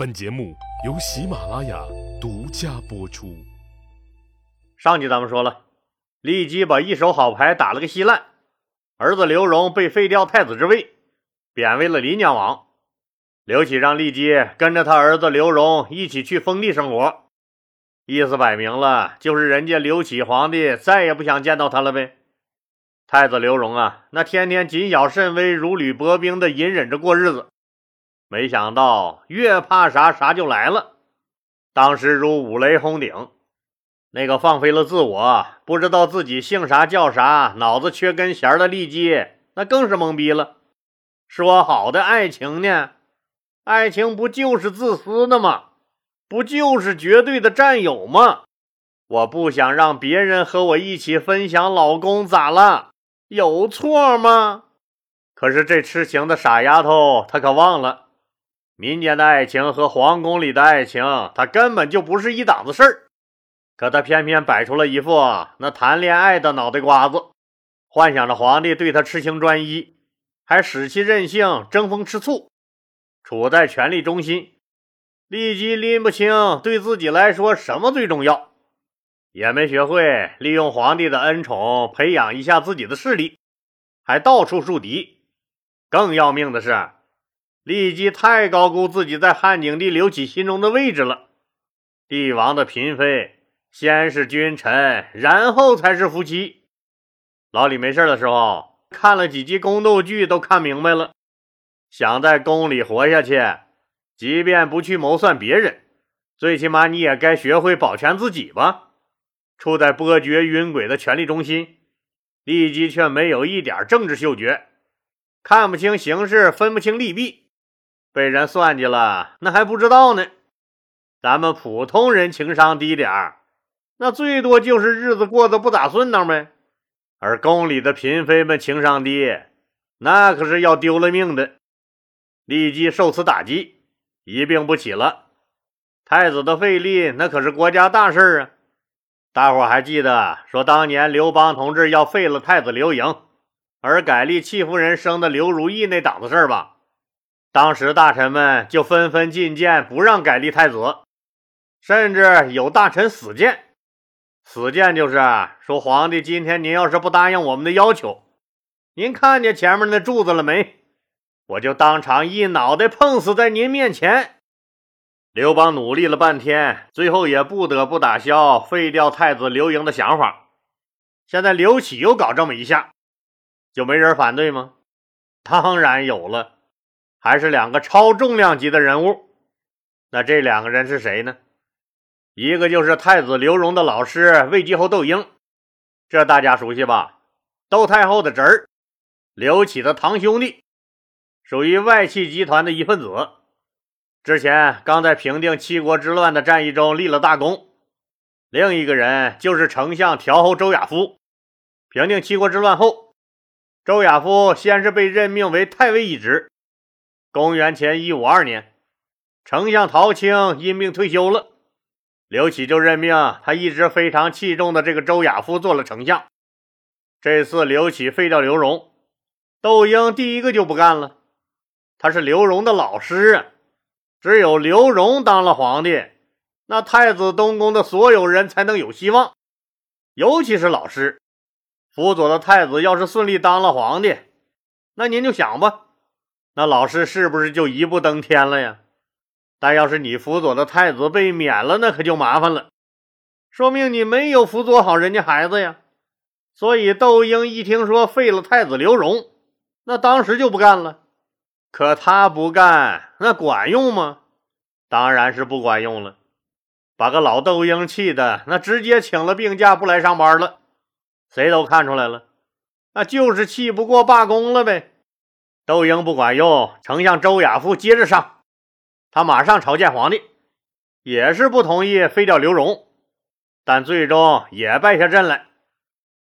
本节目由喜马拉雅独家播出。上集咱们说了，骊姬把一手好牌打了个稀烂，儿子刘荣被废掉太子之位，贬为了临江王。刘启让骊姬跟着他儿子刘荣一起去封地生活，意思摆明了，就是人家刘启皇帝再也不想见到他了呗。太子刘荣啊，那天天谨小慎微、如履薄冰的隐忍着过日子，没想到越怕啥啥就来了。当时如五雷轰顶，那个放飞了自我、不知道自己姓啥叫啥、脑子缺根弦的骊姬，那更是懵逼了。说好的爱情呢？爱情不就是自私的吗？不就是绝对的占有吗？我不想让别人和我一起分享老公，咋了？有错吗？可是这痴情的傻丫头，她可忘了，民间的爱情和皇宫里的爱情，她根本就不是一档子事儿。可他偏偏摆出了一副那谈恋爱的脑袋瓜子，幻想着皇帝对她痴情专一，还使其任性、争风吃醋，处在权力中心，立即拎不清对自己来说什么最重要。也没学会利用皇帝的恩宠培养一下自己的势力，还到处树敌。更要命的是，骊姬太高估自己在汉景帝刘启心中的位置了。帝王的嫔妃先是君臣，然后才是夫妻。老李没事的时候看了几集宫斗剧，都看明白了。想在宫里活下去，即便不去谋算别人，最起码你也该学会保全自己吧。处在波谲云诡的权力中心，骊姬却没有一点政治嗅觉，看不清形势，分不清利弊，被人算计了，那还不知道呢。咱们普通人情商低点儿，那最多就是日子过得不咋顺当呗。而宫里的嫔妃们情商低，那可是要丢了命的。骊姬受此打击，一病不起了。太子的废立，那可是国家大事啊。大伙还记得说当年刘邦同志要废了太子刘盈，而改立戚夫人生的刘如意那档子事吧？当时大臣们就纷纷进谏，不让改立太子，甚至有大臣死谏。死谏就是说，皇帝今天您要是不答应我们的要求，您看见前面那柱子了没？我就当场一脑袋碰死在您面前。刘邦努力了半天，最后也不得不打消废掉太子刘盈的想法。现在刘启又搞这么一下，就没人反对吗？当然有了，还是两个超重量级的人物。那这两个人是谁呢？一个就是太子刘荣的老师魏继侯窦婴，这大家熟悉吧？窦太后的侄儿，刘启的堂兄弟，属于外戚集团的一份子。之前刚在平定七国之乱的战役中立了大功，另一个人就是丞相调侯周亚夫。平定七国之乱后，周亚夫先是被任命为太尉一职。公元前一五二年，丞相陶青因病退休了，刘启就任命他一直非常器重的这个周亚夫做了丞相。这次刘启废掉刘荣，窦婴第一个就不干了，他是刘荣的老师。只有刘荣当了皇帝，那太子东宫的所有人才能有希望，尤其是老师辅佐的太子，要是顺利当了皇帝，那您就想吧，那老师是不是就一步登天了呀？但要是你辅佐的太子被免了，那可就麻烦了，说明你没有辅佐好人家孩子呀。所以窦婴一听说废了太子刘荣，那当时就不干了。可他不干，那管用吗？当然是不管用了，把个老窦婴气的那直接请了病假不来上班了。谁都看出来了，那就是气不过罢工了呗。窦婴不管用，丞相周亚夫接着上，他马上朝见皇帝，也是不同意废掉刘荣，但最终也败下阵来。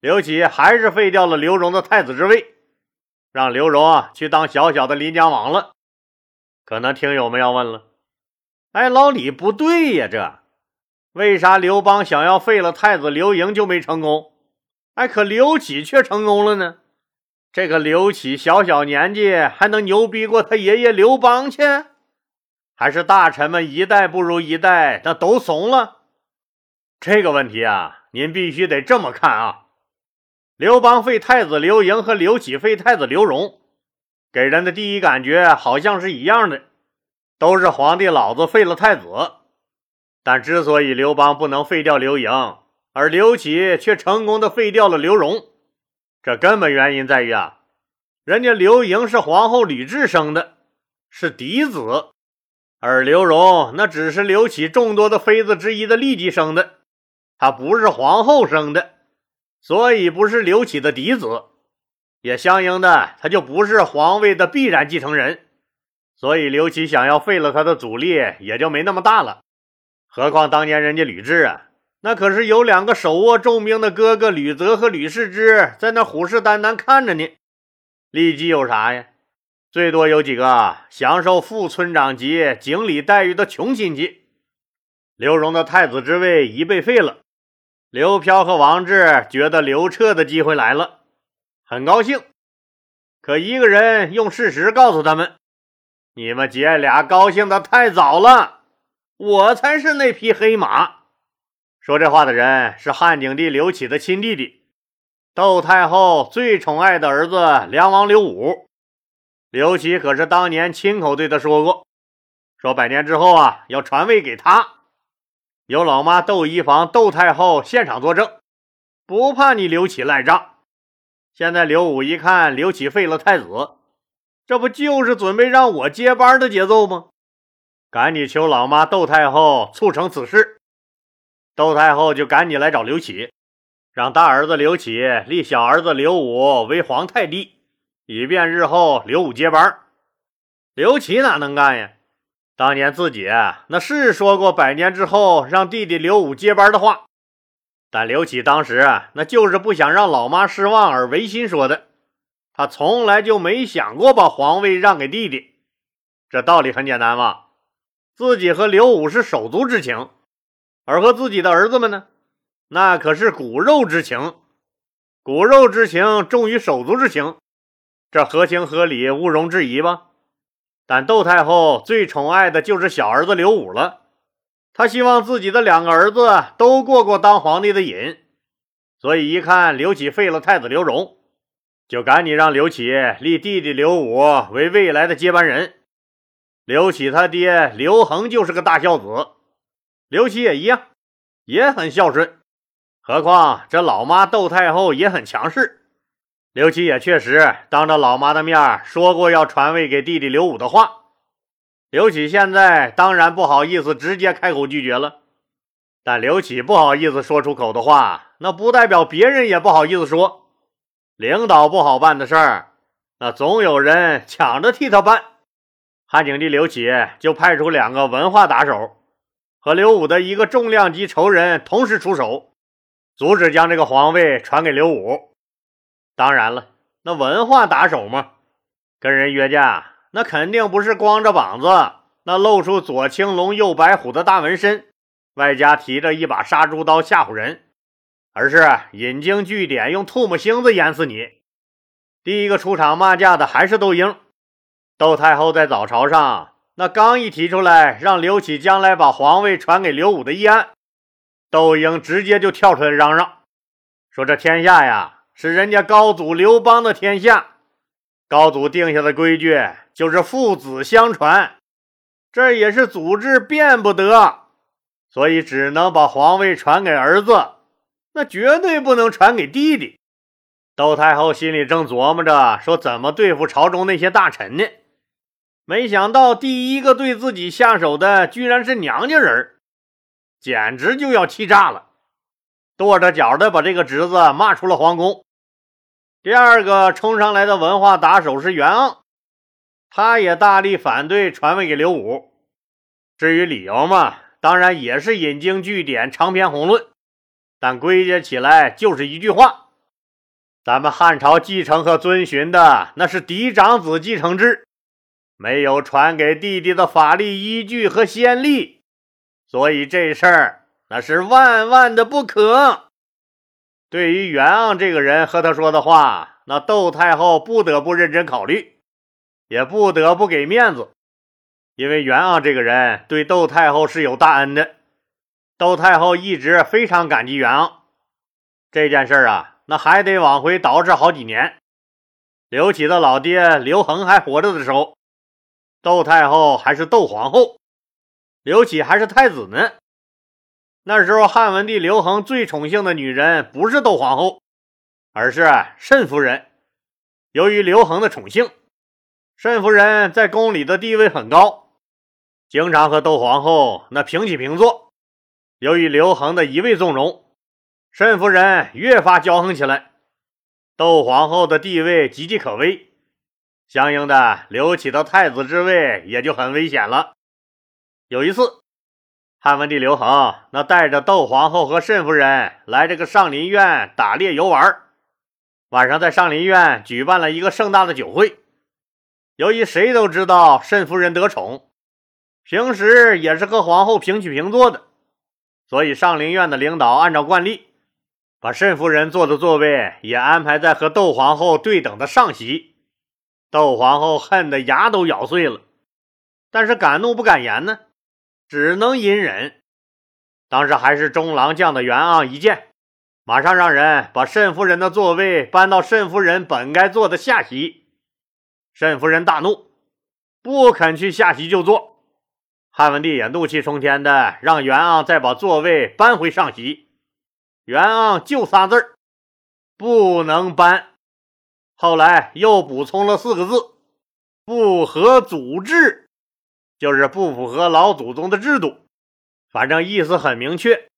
刘启还是废掉了刘荣的太子之位。让刘荣啊去当小小的临江王了，可能听友们要问了：哎，老李不对呀，这为啥刘邦想要废了太子刘盈就没成功？哎，可刘启却成功了呢？这个刘启小小年纪还能牛逼过他爷爷刘邦去？还是大臣们一代不如一代，那都怂了？这个问题啊，您必须得这么看啊。刘邦废太子刘盈和刘启废太子刘荣，给人的第一感觉好像是一样的，都是皇帝老子废了太子。但之所以刘邦不能废掉刘盈，而刘启却成功的废掉了刘荣，这根本原因在于啊，人家刘盈是皇后吕雉生的，是嫡子。而刘荣那只是刘启众多的妃子之一的立姬生的，他不是皇后生的，所以不是刘启的嫡子，也相应的他就不是皇位的必然继承人，所以刘启想要废了他的阻力也就没那么大了。何况当年人家吕雉啊，那可是有两个手握重兵的哥哥吕泽和吕氏之在那虎视眈眈看着呢，丽姬有啥呀？最多有几个享受副村长级经理待遇的穷亲戚。刘荣的太子之位已被废了，刘飘和王志觉得刘彻的机会来了，很高兴。可一个人用事实告诉他们：“你们姐俩高兴的太早了，我才是那匹黑马。”说这话的人是汉景帝刘启的亲弟弟，窦太后最宠爱的儿子梁王刘武。刘启可是当年亲口对他说过：“说百年之后啊，要传位给他。有老妈窦漪房、窦太后现场作证，不怕你刘启赖账。”现在刘武一看刘启废了太子，这不就是准备让我接班的节奏吗？赶紧求老妈窦太后促成此事。窦太后就赶紧来找刘启，让大儿子刘启立小儿子刘武为皇太弟。以便日后刘武接班，刘启哪能干呀？当年自己那是说过百年之后让弟弟刘武接班的话，但刘启当时那就是不想让老妈失望而违心说的。他从来就没想过把皇位让给弟弟。这道理很简单嘛，自己和刘武是手足之情，而和自己的儿子们呢，那可是骨肉之情，骨肉之情重于手足之情。这合情合理，毋庸置疑吧？但窦太后最宠爱的就是小儿子刘武了，她希望自己的两个儿子都过过当皇帝的瘾，所以一看刘启废了太子刘荣，就赶紧让刘启立弟弟刘武为未来的接班人。刘启他爹刘恒就是个大孝子，刘启也一样，也很孝顺。何况这老妈窦太后也很强势。刘启也确实当着老妈的面说过要传位给弟弟刘武的话，刘启现在当然不好意思直接开口拒绝了。但刘启不好意思说出口的话，那不代表别人也不好意思说。领导不好办的事儿，那总有人抢着替他办。汉景帝刘启就派出两个文化打手和刘武的一个重量级仇人同时出手，阻止将这个皇位传给刘武。当然了，那文化打手嘛，跟人约架，那肯定不是光着膀子，那露出左青龙右白虎的大纹身，外加提着一把杀猪刀吓唬人，而是引经据典，用唾沫星子淹死你。第一个出场骂架的还是窦婴。窦太后在早朝上，那刚一提出来让刘启将来把皇位传给刘武的议案，窦婴直接就跳出来嚷嚷，说这天下呀。是人家高祖刘邦的天下，高祖定下的规矩就是父子相传，这也是祖制，变不得，所以只能把皇位传给儿子，那绝对不能传给弟弟。窦太后心里正琢磨着说怎么对付朝中那些大臣呢，没想到第一个对自己下手的居然是娘家人，简直就要气炸了。跺着脚的把这个侄子骂出了皇宫。第二个冲上来的文化打手是袁盎，他也大力反对传位给刘武。至于理由嘛，当然也是引经据典、长篇宏论，但归结起来就是一句话：咱们汉朝继承和遵循的那是嫡长子继承制，没有传给弟弟的法律依据和先例，所以这事儿。那是万万的不可。对于袁盎这个人和他说的话，那窦太后不得不认真考虑，也不得不给面子。因为袁盎这个人对窦太后是有大恩的，窦太后一直非常感激袁盎。这件事啊，那还得往回倒饬好几年。刘启的老爹刘恒还活着的时候，窦太后还是窦皇后，刘启还是太子呢。那时候汉文帝刘恒最宠幸的女人不是窦皇后，而是慎夫人。由于刘恒的宠幸，慎夫人在宫里的地位很高。经常和窦皇后那平起平坐。由于刘恒的一味纵容，慎夫人越发骄横起来，窦皇后的地位岌岌可危，相应的，刘启的太子之位也就很危险了。有一次，汉文帝刘恒那带着窦皇后和慎夫人来这个上林苑打猎游玩，晚上在上林苑举办了一个盛大的酒会。由于谁都知道慎夫人得宠。平时也是和皇后平起平坐的，所以上林苑的领导按照惯例，把慎夫人坐的座位也安排在和窦皇后对等的上席。窦皇后恨得牙都咬碎了，但是敢怒不敢言呢，只能隐忍。当时还是中郎将的袁盎一见，马上让人把慎夫人的座位搬到慎夫人本该坐的下席。慎夫人大怒，不肯去下席就坐。汉文帝也怒气冲天的让袁盎再把座位搬回上席，袁盎就仨字儿：不能搬。后来又补充了四个字：不合祖制，就是不符合老祖宗的制度。反正意思很明确，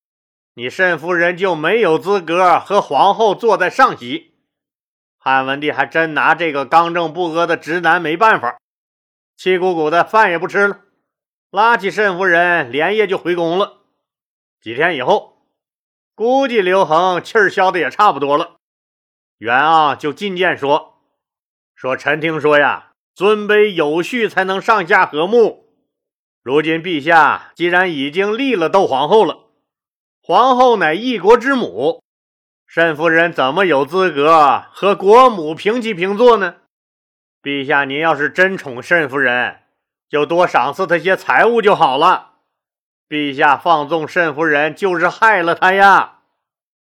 你慎夫人就没有资格和皇后坐在上席。汉文帝还真拿这个刚正不阿的直男没办法，气鼓鼓的饭也不吃了。拉起慎夫人，连夜就回宫了。几天以后，估计刘恒气儿消的也差不多了。袁盎就进谏说：“说臣听说呀，尊卑有序才能上下和睦。如今陛下既然已经立了窦皇后了，皇后乃一国之母，慎夫人怎么有资格和国母平起平坐呢？陛下，您要是真宠慎夫人。”就多赏赐他些财物就好了。陛下放纵慎夫人，就是害了他呀！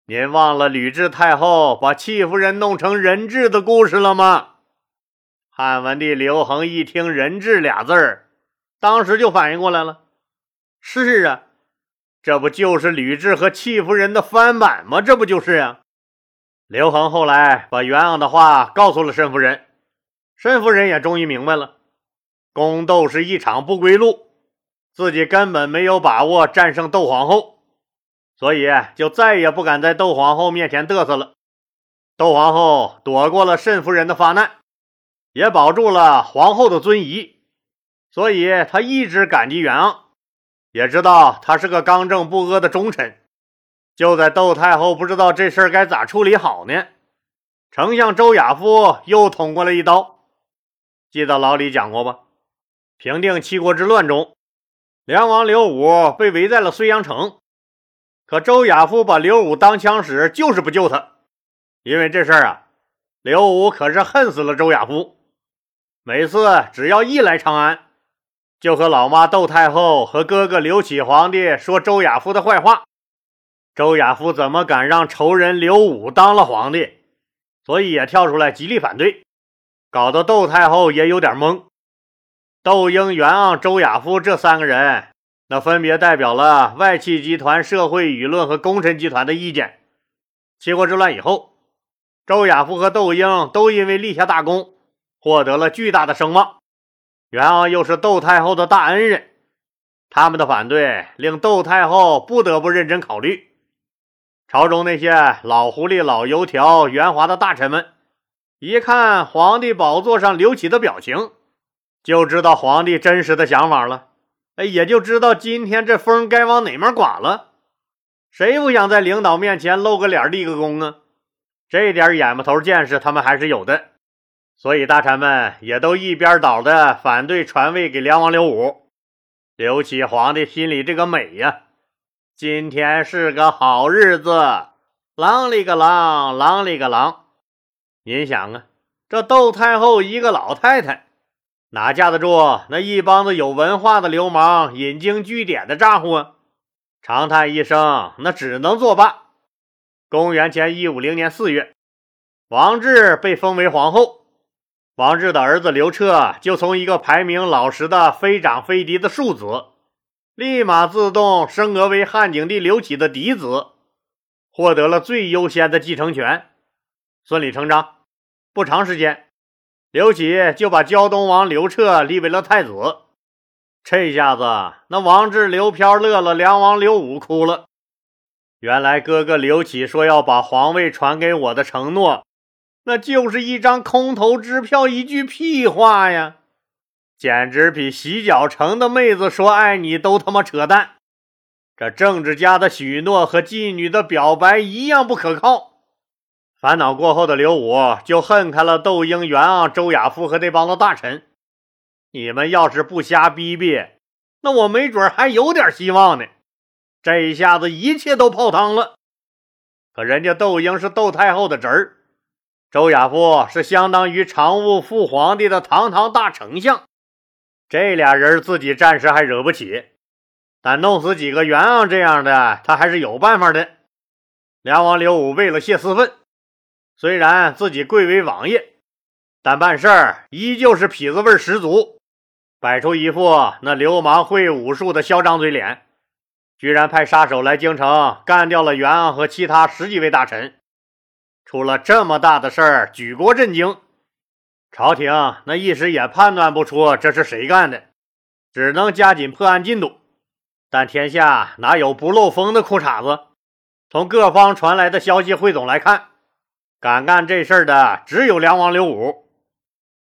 您忘了吕雉太后把戚夫人弄成人质的故事了吗？汉文帝刘恒一听“人质”俩字儿，当时就反应过来了。是啊，这不就是吕雉和戚夫人的翻版吗？这不就是啊？刘恒后来把袁盎的话告诉了申夫人，申夫人也终于明白了。宫斗是一场不归路，自己根本没有把握战胜窦皇后，所以就再也不敢在窦皇后面前嘚瑟了。窦皇后躲过了慎夫人的发难，也保住了皇后的尊仪，所以她一直感激元昂，也知道他是个刚正不阿的忠臣。就在窦太后不知道这事儿该咋处理好呢，丞相周亚夫又捅过来一刀。记得老李讲过吧？平定七国之乱中，梁王刘武被围在了睢阳城，可周亚夫把刘武当枪使，就是不救他。因为这事儿啊，刘武可是恨死了周亚夫。每次只要一来长安，就和老妈窦太后和哥哥刘启皇帝说周亚夫的坏话。周亚夫怎么敢让仇人刘武当了皇帝？所以也跳出来极力反对，搞得窦太后也有点懵。窦婴、袁盎、周亚夫这三个人，那分别代表了外戚集团、社会舆论和功臣集团的意见。七国之乱以后，周亚夫和窦婴都因为立下大功，获得了巨大的声望。袁盎又是窦太后的大恩人，他们的反对令窦太后不得不认真考虑。朝中那些老狐狸、老油条、圆滑的大臣们，一看皇帝宝座上刘启的表情。就知道皇帝真实的想法了，哎，也就知道今天这风该往哪面刮了。谁不想在领导面前露个脸、立个功啊？这点眼巴头见识他们还是有的，所以大臣们也都一边倒的反对传位给梁王刘武。刘启皇帝心里这个美呀，今天是个好日子，啷里个啷，啷里个啷。您想啊，这窦太后一个老太太。哪架得住那一帮子有文化的流氓引经据典的咋呼啊？长叹一声，那只能作罢。公元前一五零年四月，王志被封为皇后。王志的儿子刘彻就从一个排名老实的非长非嫡的庶子，立马自动升格为汉景帝刘启的嫡子，获得了最优先的继承权。顺理成章，不长时间，刘启就把胶东王刘彻立为了太子。这下子，那王志、刘飘乐了，梁王刘武哭了。原来哥哥刘启说要把皇位传给我的承诺，那就是一张空头支票，一句屁话呀！简直比洗脚城的妹子说爱你都他妈扯淡。这政治家的许诺和妓女的表白一样不可靠。烦恼过后的刘武就恨开了窦婴、袁盎、周亚夫和那帮子大臣。你们要是不瞎逼逼，那我没准还有点希望呢。这一下子一切都泡汤了。可人家窦婴是窦太后的侄儿，周亚夫是相当于常务副皇帝的堂堂大丞相，这俩人自己暂时还惹不起，但弄死几个袁盎这样的，他还是有办法的。梁王刘武为了泄私愤，虽然自己贵为王爷，但办事儿依旧是痞子味十足，摆出一副那流氓会武术的嚣张嘴脸。居然派杀手来京城干掉了袁盎和其他十几位大臣，出了这么大的事儿，举国震惊。朝廷那一时也判断不出这是谁干的，只能加紧破案进度。但天下哪有不漏风的裤衩子？从各方传来的消息汇总来看，敢干这事儿的只有梁王刘武。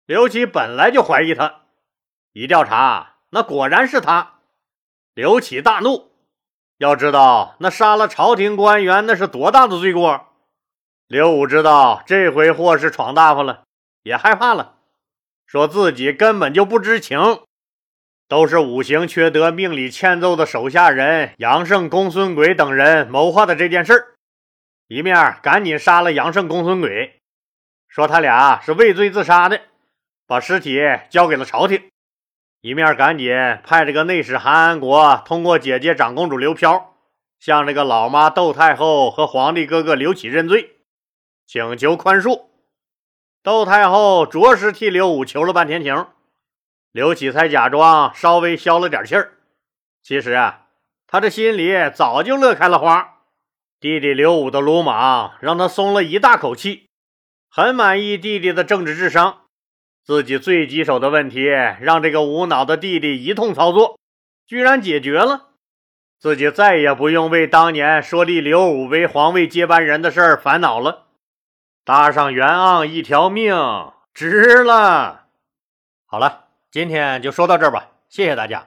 刘启本来就怀疑他，一调查，那果然是他。刘启大怒。要知道，那杀了朝廷官员，那是多大的罪过！刘武知道这回祸是闯大发了，也害怕了，说自己根本就不知情，都是五行缺德、命里欠揍的手下人杨胜、公孙轨等人谋划的这件事儿。一面赶紧杀了杨胜、公孙轨，说他俩是畏罪自杀的，把尸体交给了朝廷。一面赶紧派这个内史韩安国通过姐姐长公主刘飘，向这个老妈窦太后和皇帝哥哥刘启认罪，请求宽恕。窦太后着实替刘武求了半天情，刘启才假装稍微消了点气儿。其实啊，他这心里早就乐开了花。弟弟刘武的鲁莽让他松了一大口气，很满意弟弟的政治智商。自己最棘手的问题，让这个无脑的弟弟一通操作，居然解决了。自己再也不用为当年说立刘武为皇位接班人的事儿烦恼了，搭上袁盎一条命，值了。好了，今天就说到这儿吧，谢谢大家。